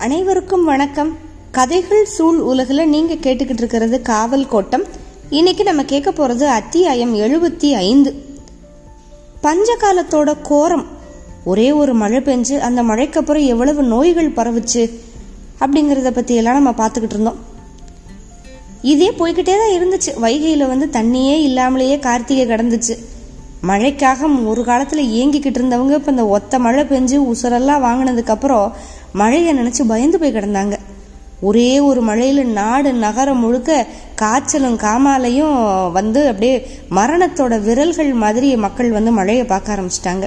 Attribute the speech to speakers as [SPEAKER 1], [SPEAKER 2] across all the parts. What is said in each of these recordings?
[SPEAKER 1] அனைவருக்கும் வணக்கம். கதைகள் சூழ் உலகில் நீங்க கேட்டுக்கிட்டு இருக்கிறது காவல் கோட்டம். இன்னைக்கு நம்ம கேட்க போறது அத்தியாயம் எழுபத்தி ஐந்து. பஞ்சகாலத்தோட கோரம். ஒரே ஒரு மழை பெஞ்சு அந்த மழைக்கு அப்புறம் எவ்வளவு நோய்கள் பரவுச்சு அப்படிங்கிறத பத்தி எல்லாம் நம்ம பார்த்துக்கிட்டு இருந்தோம். இதே போய்கிட்டே தான் இருந்துச்சு. வைகையில வந்து தண்ணியே இல்லாமலேயே கார்த்திகை கடந்துச்சு. மழைக்காக ஒரு காலத்தில் ஏங்கிக்கிட்டு இருந்தவங்க இப்போ இந்த ஒத்த மழை பெஞ்சு உசுரெல்லாம் வாங்கினதுக்கப்புறம் மழையை நினச்சி பயந்து போய் கிடந்தாங்க. ஒரே ஒரு மழையில் நாடு நகரம் முழுக்க காய்ச்சலும் காமாலையும் வந்து அப்படியே மரணத்தோட விரல்கள் மாதிரி மக்கள் வந்து மழையை பார்க்க ஆரம்பிச்சிட்டாங்க.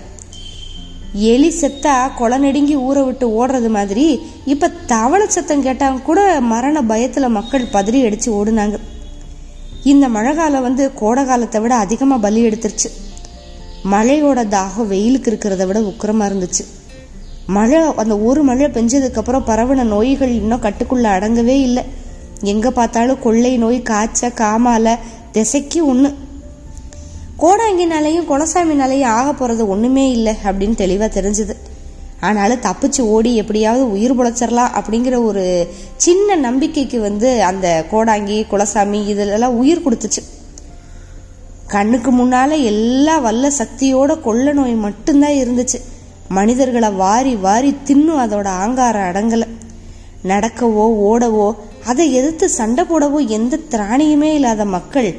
[SPEAKER 1] எலி செத்தா கொலை நெடுங்கி ஊற விட்டு ஓடுறது மாதிரி இப்போ தவளை சத்தம் கேட்டாங்க கூட மரண பயத்தில் மக்கள் பதறி அடித்து ஓடுனாங்க. இந்த மழை காலம் வந்து கோடை காலத்தை விட அதிகமாக பலி எடுத்துருச்சு. மழையோட தாகம் வெயிலுக்கு இருக்கிறத விட உக்கிரமா இருந்துச்சு. மழை அந்த ஒரு மழை பெஞ்சதுக்கு அப்புறம் பரவின நோய்கள் இன்னும் கட்டுக்குள்ள அடங்கவே இல்லை. எங்க பார்த்தாலும் கொள்ளை நோய் காய்ச்ச காமால திசைக்கு ஒண்ணு. கோடாங்கினாலையும் குலசாமினாலையும் ஆக போறது ஒண்ணுமே இல்லை அப்படின்னு தெளிவா தெரிஞ்சுது. ஆனாலும் தப்பிச்சு ஓடி எப்படியாவது உயிர் புழைச்சிடலாம் அப்படிங்கிற ஒரு சின்ன நம்பிக்கைக்கு வந்து அந்த கோடாங்கி குலசாமி இதுலெல்லாம் உயிர் கொடுத்துச்சு. கண்ணுக்கு முன்னால எல்லா வல்ல சக்தியோட கொள்ள நோய் மட்டும்தான் இருந்துச்சு. மனிதர்களை வாரி வாரி தின்னும் அதோட ஆங்காரம் அடங்கலை. நடக்கவோ ஓடவோ அதை எதிர்த்து சண்டை போடவோ எந்த திராணியுமே இல்லாத மக்கள்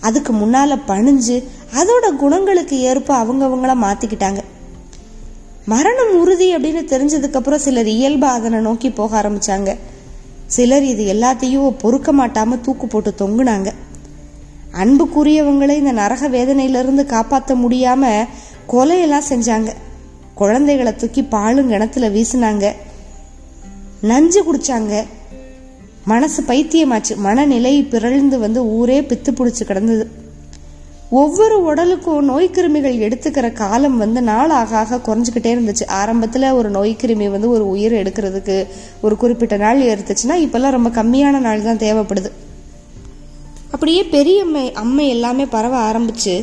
[SPEAKER 1] அதுக்கு முன்னால பணிஞ்சு அதோட குணங்களுக்கு ஏற்ப அவங்கவங்கள மாத்திக்கிட்டாங்க. மரணம் உறுதி அப்படின்னு தெரிஞ்சதுக்கு அப்புறம் சிலர் இயல்பா அதனை நோக்கி போக ஆரம்பிச்சாங்க. சிலர் இது எல்லாத்தையும் பொறுக்க மாட்டாம தூக்கு போட்டு தொங்குனாங்க. அன்புக்குரியவங்களை இந்த நரக வேதனையிலிருந்து காப்பாற்ற முடியாம கொலையெல்லாம் செஞ்சாங்க. குழந்தைகளை தூக்கி பாலும் கிணத்துல வீசினாங்க. நஞ்சு குடிச்சாங்க. மனசு பைத்தியமாச்சு. மனநிலை பிறழ்ந்து வந்து ஊரே பித்து பிடிச்சு கிடந்தது. ஒவ்வொரு உடலுக்கும் நோய்க்கிருமிகள் எடுத்துக்கிற காலம் வந்து நாள் ஆக ஆக குறைஞ்சிக்கிட்டே இருந்துச்சு. ஆரம்பத்தில் ஒரு நோய்க்கிருமி வந்து ஒரு உயிர் எடுக்கிறதுக்கு ஒரு குறிப்பிட்ட நாள் எடுத்துச்சுன்னா இப்போல்லாம் ரொம்ப கம்மியான நாள் தான் தேவைப்படுது. அப்படியே பெரிய அம்மை அம்மை எல்லாமே பரவ ஆரம்பிச்சு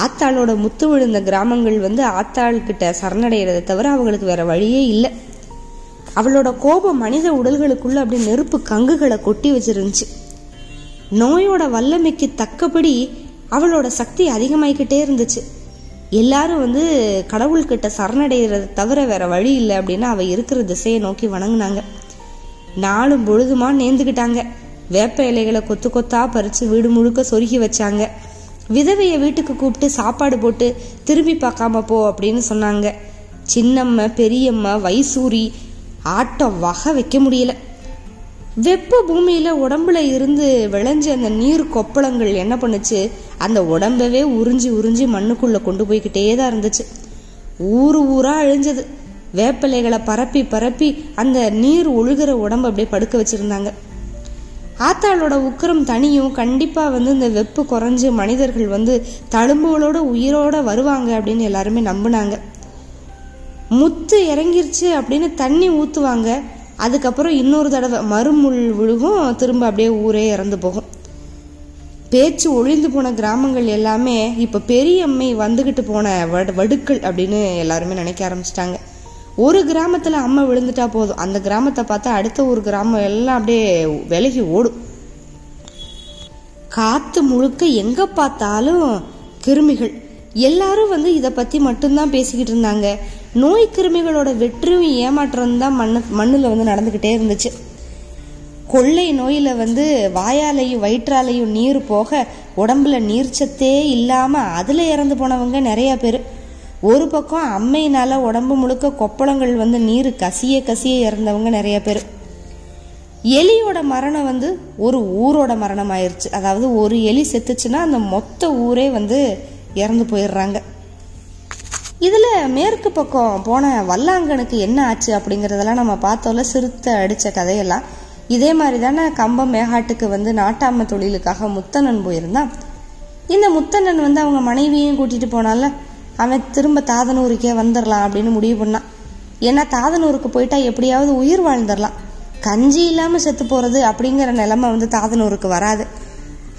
[SPEAKER 1] ஆத்தாளோட முத்து விழுந்த கிராமங்கள் வந்து ஆத்தாள் கிட்ட சரணடைகிறத தவிர அவங்களுக்கு வேற வழியே இல்லை. அவளோட கோபம் மனித உடல்களுக்குள்ள அப்படியே நெருப்பு கங்குகளை கொட்டி வச்சிருந்துச்சு. நோயோட வல்லமைக்கு தக்கபடி அவளோட சக்தி அதிகமாயிக்கிட்டே இருந்துச்சு. எல்லாரும் வந்து கடவுள்கிட்ட சரணடைகிறத தவிர வேற வழி இல்லை அப்படின்னு அவ இருக்கிற திசையை நோக்கி வணங்குனாங்க. நாளும் பொழுதுமா நேர்ந்துக்கிட்டாங்க வேப்ப இலைகளை கொத்து கொத்தா பறிச்சு வீடு முழுக்க சொருகி வச்சாங்க. விதவைய வீட்டுக்கு கூப்பிட்டு சாப்பாடு போட்டு திரும்பி பார்க்காம போ அப்படின்னு சொன்னாங்க. சின்னம்மா பெரியம்மா வைசூரி ஆட்டம் வகை வைக்க முடியல. வெப்ப பூமியில உடம்புல இருந்து விளைஞ்ச அந்த நீர் கொப்பளங்கள் என்ன பண்ணுச்சு? அந்த உடம்பவே உறிஞ்சி உறிஞ்சி மண்ணுக்குள்ள கொண்டு போய்கிட்டே தான் இருந்துச்சு. ஊரு ஊரா அழிஞ்சது. வேப்பிலைகளை பரப்பி பரப்பி அந்த நீர் ஒழுகிற உடம்பு அப்படியே படுக்க வச்சிருந்தாங்க. ஆத்தாளோட உக்கரம் தனியும் கண்டிப்பாக வந்து இந்த வெப்பு குறைஞ்சு மனிதர்கள் வந்து தழும்புகளோட உயிரோட வருவாங்க அப்படின்னு எல்லாருமே நம்பினாங்க. முத்து இறங்கிருச்சு அப்படின்னு தண்ணி ஊற்றுவாங்க அதுக்கப்புறம் இன்னொரு தடவை மறுமுள் விழுகும் திரும்ப அப்படியே ஊரே இறந்து போகும். பேச்சு ஒழிந்து போன கிராமங்கள் எல்லாமே இப்போ பெரியம்மை வந்துக்கிட்டு போன வடு வடுக்கள் அப்படின்னு எல்லாருமே நினைக்க ஆரம்பிச்சிட்டாங்க. ஒரு கிராமத்தில் அம்மா விழுந்துட்டா போதும். அந்த கிராமத்தை பார்த்தா அடுத்த ஒரு கிராமம் எல்லாம் அப்படியே விலகி ஓடும். காத்து முழுக்க எங்க பார்த்தாலும் கிருமிகள். எல்லாரும் வந்து இதை பத்தி மட்டும்தான் பேசிக்கிட்டு இருந்தாங்க. நோய் கிருமிகளோட வெற்றியும் ஏமாற்றம் தான் மண்ணு மண்ணில் வந்து நடந்துக்கிட்டே இருந்துச்சு. கொள்ளை நோயில் வந்து வாயாலையும் வயிற்றாலையும் நீர் போக உடம்புல நீர்ச்சத்தே இல்லாமல் அதில் இறந்து போனவங்க நிறையா பேர். ஒரு பக்கம் அம்மையினால உடம்பு முழுக்க கொப்பளங்கள் வந்து நீர் கசிய கசிய இறந்தவங்க நிறைய பேர். எலியோட மரணம் வந்து ஒரு ஊரோட மரணம் ஆயிடுச்சு அதாவது ஒரு எலி செத்துச்சுன்னா அந்த மொத்த ஊரே வந்து இறந்து போயிடுறாங்க. இதில் மேற்கு பக்கம் போன வல்லாங்கனுக்கு என்ன ஆச்சு அப்படிங்கிறதெல்லாம் நம்ம பார்த்தோம்ல சிறுத்தை அடித்த கதையெல்லாம். இதே மாதிரி தானே கம்பம் மேகாட்டுக்கு வந்து நாட்டாம தொழிலுக்காக முத்தண்ணன் போயிருந்தான். இந்த முத்தண்ணன் வந்து அவங்க மனைவியையும் கூட்டிகிட்டு போனால அவன் திரும்ப தாதனூருக்கே வந்துடலாம் அப்படின்னு முடிவு பண்ணான். ஏன்னா தாதனூருக்கு போயிட்டா எப்படியாவது உயிர் வாழ்ந்துடலாம் கஞ்சி இல்லாமல் செத்து போகிறது அப்படிங்கிற நிலமை வந்து தாதனூருக்கு வராது.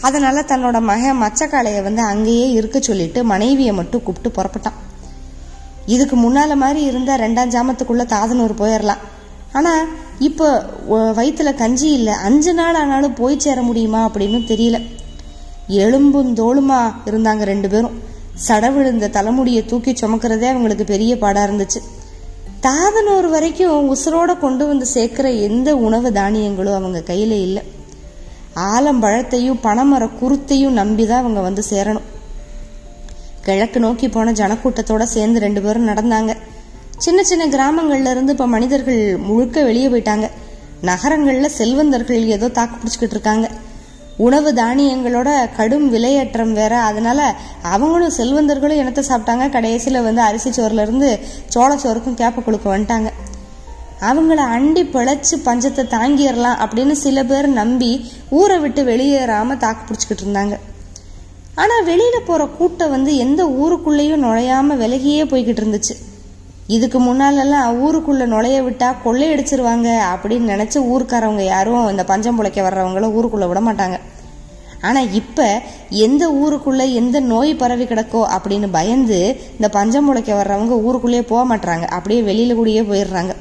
[SPEAKER 1] அதனால் தன்னோட மகன் மச்சக்காளையை வந்து அங்கேயே இருக்க சொல்லிட்டு மனைவியை மட்டும் கூப்பிட்டு புறப்பட்டான். இதுக்கு முன்னால் மாதிரி இருந்தால் ரெண்டாம் ஜாமத்துக்குள்ளே தாதனூர் போயிடலாம் ஆனால் இப்போ வயிற்றுல கஞ்சி இல்லை. அஞ்சு நாள் ஆனாலும் போய் சேர முடியுமா அப்படின்னு தெரியல. எலும்பும் தோளுமா இருந்தாங்க ரெண்டு பேரும். சடவிழுந்த தலைமுடியை தூக்கி சுமக்கிறதே அவங்களுக்கு பெரிய பாடாக இருந்துச்சு. தாதனூர் வரைக்கும் உசுரோட கொண்டு வந்து சேர்க்குற எந்த உணவு தானியங்களும் அவங்க கையில் இல்லை. ஆலம்பழத்தையும் பனைமர குருத்தையும் நம்பி தான் அவங்க வந்து சேரணும். கிழக்கு நோக்கி போன ஜனக்கூட்டத்தோட சேர்ந்து ரெண்டு பேரும் நடந்தாங்க. சின்ன சின்ன கிராமங்கள்ல இருந்து இப்போ மனிதர்கள் முழுக்க வெளியே போயிட்டாங்க. நகரங்களில் செல்வந்தர்கள் ஏதோ தாக்கு பிடிச்சிக்கிட்டு இருக்காங்க. உணவு தானியங்களோட கடும் விலையேற்றம் வேற. அதனால அவங்களும் செல்வந்தர்களும் இனத்தை சாப்பிட்டாங்க. கடைசியில் வந்து அரிசி சோறுலேருந்து சோளச்சோறுக்கும் கேப்ப குழுக்க வந்துட்டாங்க. அவங்கள அண்டி பிழைச்சி பஞ்சத்தை தாங்கிடலாம் அப்படின்னு சில பேர் நம்பி ஊரை விட்டு வெளியேறாம தாக்கு பிடிச்சிக்கிட்டு இருந்தாங்க. ஆனால் வெளியில் போகிற கூட்டம் வந்து எந்த ஊருக்குள்ளேயும் நுழையாமல் விலகியே போய்கிட்டு இருந்துச்சு. இதுக்கு முன்னாலெல்லாம் ஊருக்குள்ள நுழைய விட்டா கொள்ளையடிச்சிருவாங்க அப்படின்னு நினைச்சு ஊருக்காரவங்க யாரும் இந்த பஞ்சம் பிழைக்க வர்றவங்கள ஊருக்குள்ள விட மாட்டாங்க. ஆனா இப்ப எந்த ஊருக்குள்ள எந்த நோய் பரவி கிடக்கோ அப்படின்னு பயந்து இந்த பஞ்சம் பிழைக்க வர்றவங்க ஊருக்குள்ளேயே போக மாட்டாங்க அப்படியே வெளியில கூடயே போயிடுறாங்க.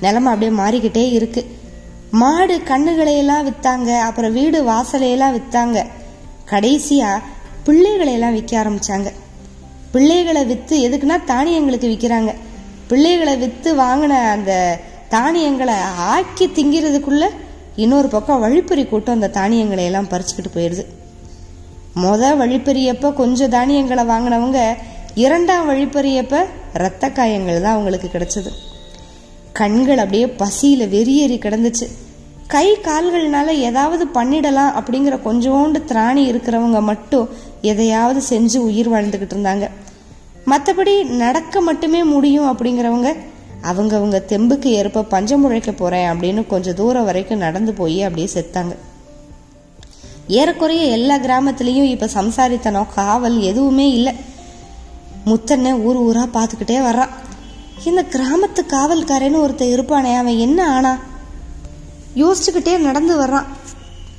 [SPEAKER 1] நிலமை அப்படியே மாறிக்கிட்டே இருக்கு. மாடு கண்ணுகளையெல்லாம் வித்தாங்க அப்புறம் வீடு வாசலையெல்லாம் வித்தாங்க. கடைசியா பிள்ளைகளையெல்லாம் விற்க ஆரம்பிச்சாங்க. பிள்ளைகளை விற்று எதுக்குன்னா தானியங்களுக்கு விற்கிறாங்க பிள்ளைகளை விற்று வாங்கின அந்த தானியங்களை ஆக்கி திங்கிறதுக்குள்ள இன்னொரு பக்கம் வழிப்பறி கூட்டம் அந்த தானியங்களை எல்லாம் பறிச்சுக்கிட்டு போயிடுது. மொத வழிப்பறியப்போ கொஞ்சம் தானியங்களை வாங்கினவங்க இரண்டாம் வழிப்பறியப்ப இரத்த காயங்கள் தான் அவங்களுக்கு கிடைச்சது. கண்கள் அப்படியே பசியில வெறியேறி கிடந்துச்சு. கை கால்கள்னால ஏதாவது பண்ணிடலாம் அப்படிங்கிற கொஞ்சோண்டு திராணி இருக்கிறவங்க மட்டும் எதையாவது செஞ்சு உயிர் வாழ்ந்துக்கிட்டு இருந்தாங்க. மற்றபடி நடக்க மட்டுமே முடியும் அப்படிங்கிறவங்க அவங்க அவங்க தெம்புக்கு ஏற்ப பஞ்சம் முழைக்க போறேன் அப்படின்னு கொஞ்சம் தூரம் வரைக்கும் நடந்து போய் அப்படியே செத்தாங்க. ஏறக்குறைய எல்லா கிராமத்துலேயும் இப்போ சம்சாரித்தனம் காவல் எதுவுமே இல்லை. முத்தண்ணே ஊர் ஊரா பார்த்துக்கிட்டே வர்றான். இந்த கிராமத்து காவல்காரன்னு ஒருத்தன் இருப்பானே அவன் என்ன ஆனா? யோசிச்சுக்கிட்டே நடந்து வர்றான்.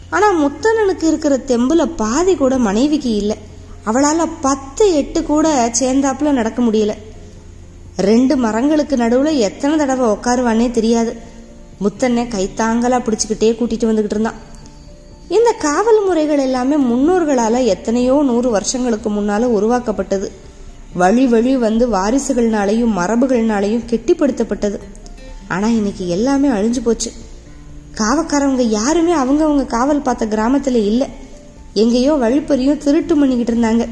[SPEAKER 1] ஆனா முத்தனனுக்கு இருக்கிற தெம்புல பாதி கூட மனைவிக்கு இல்லை. அவளால பத்து எட்டு கூட சேர்ந்தாப்புல நடக்க முடியல. ரெண்டு மரங்களுக்கு நடுவுல எத்தனை தடவை உட்காருவானே தெரியாது. முத்தனை கைத்தாங்கலா பிடிச்சுக்கிட்டே கூட்டிட்டு வந்துகிட்டு இருந்தான். இந்த காவல் முறைகள் எல்லாமே முன்னோர்களால எத்தனையோ நூறு வருஷங்களுக்கு முன்னால உருவாக்கப்பட்டது. வழி வழி வந்து வாரிசுகள்னாலையும் மரபுகள்னாலையும் கெட்டிப்படுத்தப்பட்டது. ஆனா இன்னைக்கு எல்லாமே அழிஞ்சு போச்சு. காவக்காரவங்க யாருமே அவங்க அவங்க காவல் பார்த்த கிராமத்தில் இல்லை. எங்கேயோ வழிப்பறியும் திருட்டு பண்ணிக்கிட்டு இருந்தாங்க.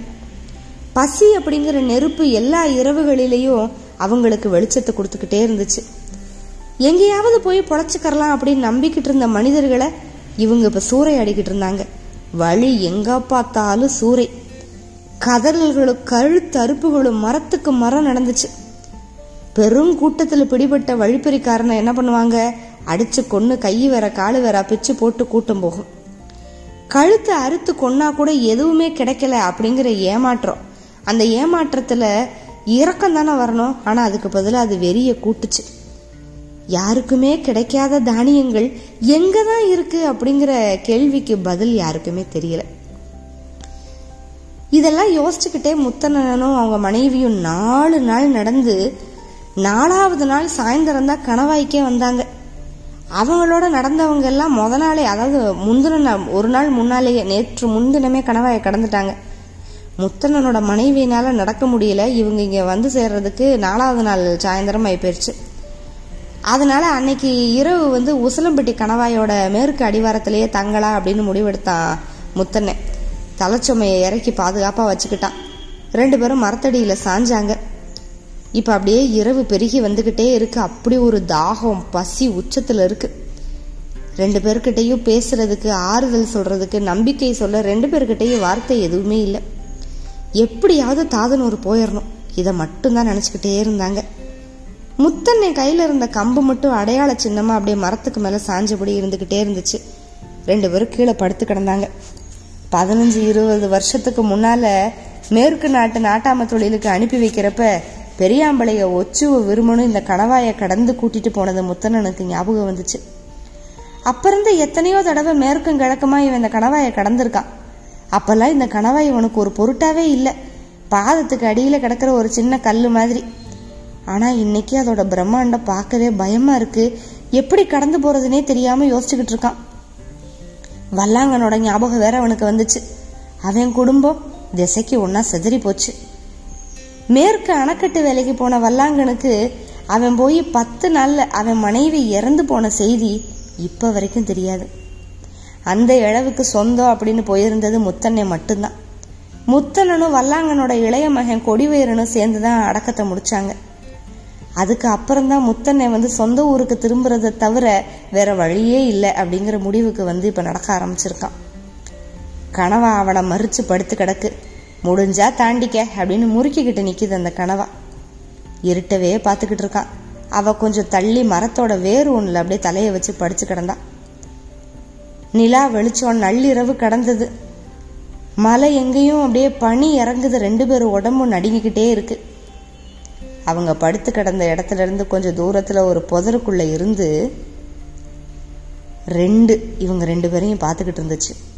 [SPEAKER 1] பசி அப்படிங்கிற நெருப்பு எல்லா இரவுகளிலேயும் அவங்களுக்கு வெளிச்சத்தை கொடுத்துக்கிட்டே இருந்துச்சு. எங்கேயாவது போய் பொழைச்சிக்கரலாம் அப்படின்னு நம்பிக்கிட்டு இருந்த மனிதர்களை இவங்க இப்ப சூறையாடிக்கிட்டு இருந்தாங்க. வழி எங்க பார்த்தாலும் சூறை. கதறல்களும் கழுத்தறுப்புகளும் மரத்துக்கு மரம் நடந்துச்சு. பெரும் கூட்டத்தில் பிடிபட்ட வழிப்பறிக்காரனை என்ன பண்ணுவாங்க? அடிச்சு கொன்று கை வேற காலு வேற பிச்சு போட்டு கூட்டம் போகும். கழுத்தை அறுத்து கொன்னா கூட எதுவுமே கிடைக்கல அப்படிங்கிற ஏமாற்றம். அந்த ஏமாற்றத்தில் இறக்கம் தானே வரணும்? ஆனால் அதுக்கு பதிலாக அது வெறிய கூட்டுச்சு. யாருக்குமே கிடைக்காத தானியங்கள் எங்க தான் இருக்கு அப்படிங்கிற கேள்விக்கு பதில் யாருக்குமே தெரியல. இதெல்லாம் யோசிச்சுக்கிட்டே முத்தனனும் அவங்க மனைவியும் நாலு நாள் நடந்து நாலாவது நாள் சாயந்தரம் தான் கணவாய்க்கே வந்தாங்க. அவங்களோட நடந்தவங்க எல்லாம் முத நாளே அதாவது முந்தின நாள் ஒரு நாள் முன்னாலேயே நேற்று முன்தினமே கணவாயை கடந்துட்டாங்க. முத்தனனோட மனைவியினால நடக்க முடியல. இவங்க இங்க வந்து சேர்றதுக்கு நாலாவது நாள் சாயந்தரம் ஆகி போயிடுச்சு அதனால அன்னைக்கு இரவு வந்து உசலம்பட்டி கணவாயோட மேற்கு அடிவாரத்திலேயே தங்கலாம் அப்படின்னு முடிவெடுத்தான் முத்தனை தலைச்சுமையை இறக்கி பாதுகாப்பாக வச்சுக்கிட்டான். ரெண்டு பேரும் மரத்தடியில் சாஞ்சாங்க. இப்போ அப்படியே இரவு பெருகி வந்துக்கிட்டே இருக்கு. அப்படி ஒரு தாகம் பசி உச்சத்தில் இருக்கு. ரெண்டு பேர்கிட்டையும் பேசுறதுக்கு ஆறுதல் சொல்றதுக்கு நம்பிக்கை சொல்ல ரெண்டு பேர்கிட்டையும் வார்த்தை எதுவுமே இல்லை. எப்படியாவது தாதனூர் போயிடணும் இதை மட்டும்தான் நினச்சிக்கிட்டே இருந்தாங்க. முத்தண்ணை கையில் இருந்த கம்பு மட்டும் அடையாள சின்னமாக அப்படியே மரத்துக்கு மேலே சாஞ்சபடி இருந்துக்கிட்டே இருந்துச்சு. ரெண்டு பேரும் கீழே படுத்து கிடந்தாங்க. பதினஞ்சு இருபது வருஷத்துக்கு முன்னால் மேற்கு நாட்டு நாட்டாம தொழிலுக்கு அனுப்பி வைக்கிறப்ப பெரியாம்பளைய ஒச்சுவ விரும்பணும் இந்த கணவாயை கடந்து கூட்டிட்டு போனது முத்தனனுக்கு ஞாபகம் வந்துச்சு. அப்பிருந்து எத்தனையோ தடவை மேற்கும் கிழக்குமா இவன் இந்த கணவாயை கடந்திருக்கான். அப்பெல்லாம் இந்த கணவாய் இவனுக்கு ஒரு பொருட்டாவே இல்லை. பாதத்துக்கு அடியில் கிடக்கிற ஒரு சின்ன கல் மாதிரி. ஆனால் இன்னைக்கு அதோட பிரம்மாண்டம் பார்க்கவே பயமாக இருக்கு. எப்படி கடந்து போகிறதுனே தெரியாமல் யோசிச்சுக்கிட்டு இருக்கான். வல்லாங்கனோட ஞாபகம் வேற அவனுக்கு வந்துச்சு. அவன் குடும்பம் திசைக்கு ஒன்றா செதறி போச்சு. மேற்கு அணைக்கட்டு வேலைக்கு போன வல்லாங்கனுக்கு அவன் போய் பத்து நாளில் அவன் மனைவி இறந்து போன செய்தி இப்போ வரைக்கும் தெரியாது. அந்த இழவுக்கு சொந்தம் அப்படின்னு போயிருந்தது முத்தண்ணை மட்டும்தான். முத்தண்ணனும் வல்லாங்கனோட இளைய மகன் கொடிவேரனும் சேர்ந்து தான் அடக்கத்தை முடிச்சாங்க. அதுக்கு அப்புறம்தான் முத்தண்ணை வந்து சொந்த ஊருக்கு திரும்புறதை தவிர வேற வழியே இல்லை அப்படிங்கிற முடிவுக்கு வந்து இப்போ நடக்க ஆரம்பிச்சிருக்கான். கனவா அவனை மறித்து படுத்து கிடக்கு. முடிஞ்சா தாண்டிக்க அப்படின்னு முறுக்கிக்கிட்டு நிக்குது அந்த கனவா. இருட்டவே பார்த்துக்கிட்டு இருக்கான் அவ கொஞ்சம் தள்ளி மரத்தோட வேறு ஒண்ணுல அப்படியே தலையை வச்சு படிச்சு கிடந்தா. நிலா வெளிச்சம் நள்ளிரவு கடந்தது. மலை எங்கேயும் அப்படியே பனி இறங்குது. ரெண்டு பேரும் உடம்பும் நடுங்கிக்கிட்டே இருக்கு. அவங்க படுத்து கிடந்த இடத்துல இருந்து கொஞ்சம் தூரத்துல ஒரு புதருக்குள்ள இருந்து ரெண்டு இவங்க ரெண்டு பேரையும் பார்த்துக்கிட்டு இருந்துச்சு.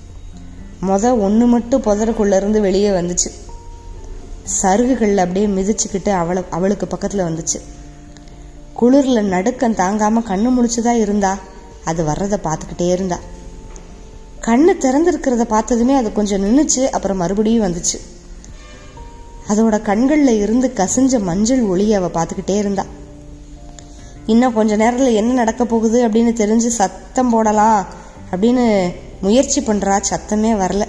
[SPEAKER 1] மொத ஒன்று மட்டும் புதருக்குள்ளேருந்து வெளியே வந்துச்சு. சருகுகளில் அப்படியே மிதிச்சுக்கிட்டு அவளை அவளுக்கு பக்கத்தில் வந்துச்சு. குளிரில் நடுக்கம் தாங்காமல் கண்ணு முழிச்சுதான் இருந்தா அது வர்றதை பார்த்துக்கிட்டே இருந்தா. கண்ணு திறந்திருக்கிறத பார்த்ததுமே அது கொஞ்சம் நின்றுச்சு அப்புறம் மறுபடியும் வந்துச்சு. அதோட கண்களில் இருந்து கசிஞ்ச மஞ்சள் ஒளியை அவள் பார்த்துக்கிட்டே இருந்தா. இன்னும் கொஞ்ச நேரத்தில் என்ன நடக்க போகுது அப்படின்னு தெரிஞ்சு சத்தம் போடலாம் அப்படின்னு முயற்சி பண்ணுறா சத்தமே வரல.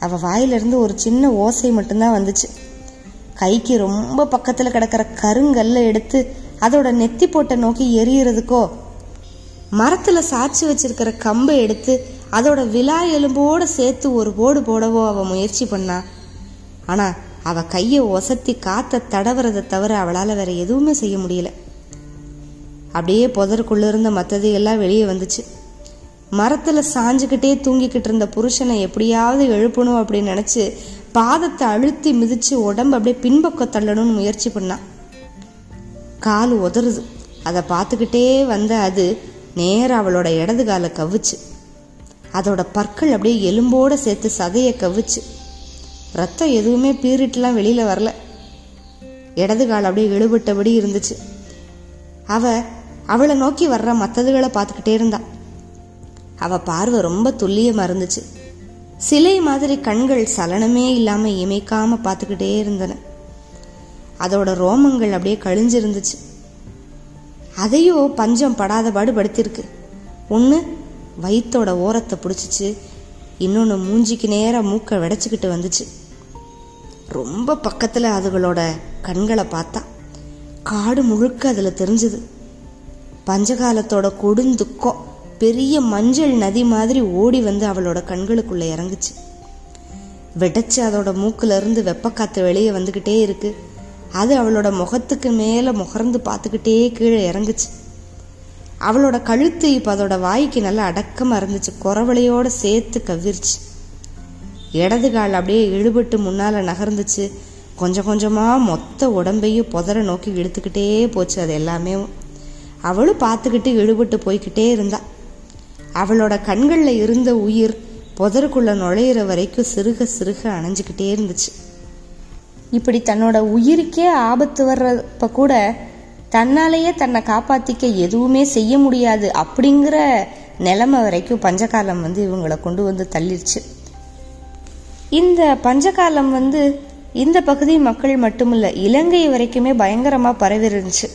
[SPEAKER 1] அவள் வாயிலிருந்து ஒரு சின்ன ஓசை மட்டும்தான் வந்துச்சு. கைக்கு ரொம்ப பக்கத்தில் கிடக்கிற கருங்கல்ல எடுத்து அதோட நெத்தி போட்ட நோக்கி எரியறதுக்கோ மரத்தில் சாய்ச்சி வச்சிருக்கிற கம்பை எடுத்து அதோட விலா எலும்போடு சேர்த்து ஒரு போடு போடவோ அவள் முயற்சி பண்ணா. ஆனால் அவள் கையை ஒசத்தி காத்த தடவுறதை தவிர அவளால் வேற எதுவுமே செய்ய முடியல. அப்படியே புதருக்குள்ளே இருந்த மத்தது எல்லாம் வெளியே வந்துச்சு. மரத்தில் சாஞ்சுக்கிட்டே தூங்கிக்கிட்டு இருந்த புருஷனை எப்படியாவது எழுப்பணும் அப்படின்னு நினச்சி பாதத்தை அழுத்தி மிதித்து உடம்பு அப்படியே பின்பக்கம் தள்ளணும்னு முயற்சி பண்ணான் கால் உதறுது. அதை பார்த்துக்கிட்டே வந்த அது நேராக அவளோட இடது காலை கவிச்சு அதோட பற்கள் அப்படியே எலும்போடு சேர்த்து சதையை கவிச்சு ரத்தம் எதுவுமே பீறிட்டுலாம் வெளியில் வரல. இடது கால் அப்படியே இழுபட்டபடி இருந்துச்சு. அவ அவளை நோக்கி வர்ற மற்றதுகளை பார்த்துக்கிட்டே இருந்தாள் அவ பார்வை ரொம்ப துல்லியமா இருந்துச்சு. சிலை மாதிரி கண்கள் சலனமே இல்லாம இமைக்காம பார்த்துக்கிட்டே இருந்தன. அதோட ரோமங்கள் அப்படியே கழிஞ்சிருந்துச்சு. அதையோ பஞ்சம் படாத பாடு படுத்திருக்கு. ஒன்று வயிற்றோட ஓரத்தை பிடிச்சிச்சு. இன்னொன்று மூஞ்சிக்கு நேராக மூக்கை விடைச்சிக்கிட்டு வந்துச்சு. ரொம்ப பக்கத்தில் அதுகளோட கண்களை பார்த்தா. காடு முழுக்க அதில் தெரிஞ்சுது. பஞ்சகாலத்தோட கொடுந்துக்கம் பெரிய மஞ்சள் நதி மாதிரி ஓடி வந்து அவளோட கண்களுக்குள்ள இறங்குச்சு. வெடச்சு அதோட மூக்குல இருந்து வெப்பக்காத்து வெளியே வந்துக்கிட்டே இருக்கு. அது அவளோட முகத்துக்கு மேல முகர்ந்து பார்த்துக்கிட்டே கீழே இறங்குச்சு. அவளோட கழுத்து இப்ப அதோட வாய்க்கு நல்லா அடக்கமா இருந்துச்சு. குறவளையோட சேர்த்து கவிர்ச்சு. இடது கால் அப்படியே இழுபட்டு முன்னால நகர்ந்துச்சு. கொஞ்சம் கொஞ்சமா மொத்த உடம்பையும் புதற நோக்கி இழுத்துக்கிட்டே போச்சு அது எல்லாமே. அவளும் பார்த்துக்கிட்டு இழுபட்டு போய்கிட்டே இருந்தா. அவளோட கண்களில் இருந்த உயிர் புதருக்குள்ள நுழையிற வரைக்கும் சிறுக சிறுக அணைஞ்சுக்கிட்டே இருந்துச்சு. இப்படி தன்னோட உயிருக்கே ஆபத்து வர்றப்ப கூட தன்னாலேயே தன்னை காப்பாத்திக்க எதுவுமே செய்ய முடியாது அப்படிங்கிற நிலைமை வரைக்கும் பஞ்சகாலம் வந்து இவங்களை கொண்டு வந்து தள்ளிருச்சு. இந்த பஞ்சகாலம் வந்து இந்த பகுதி மக்கள் மட்டுமில்ல இலங்கை வரைக்குமே பயங்கரமாக பரவி இருந்துச்சு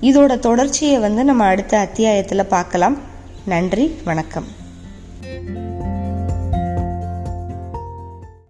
[SPEAKER 1] இதோட தொடர்ச்சியை வந்து நம்ம அடுத்த அத்தியாயத்தில் பார்க்கலாம். நன்றி வணக்கம்.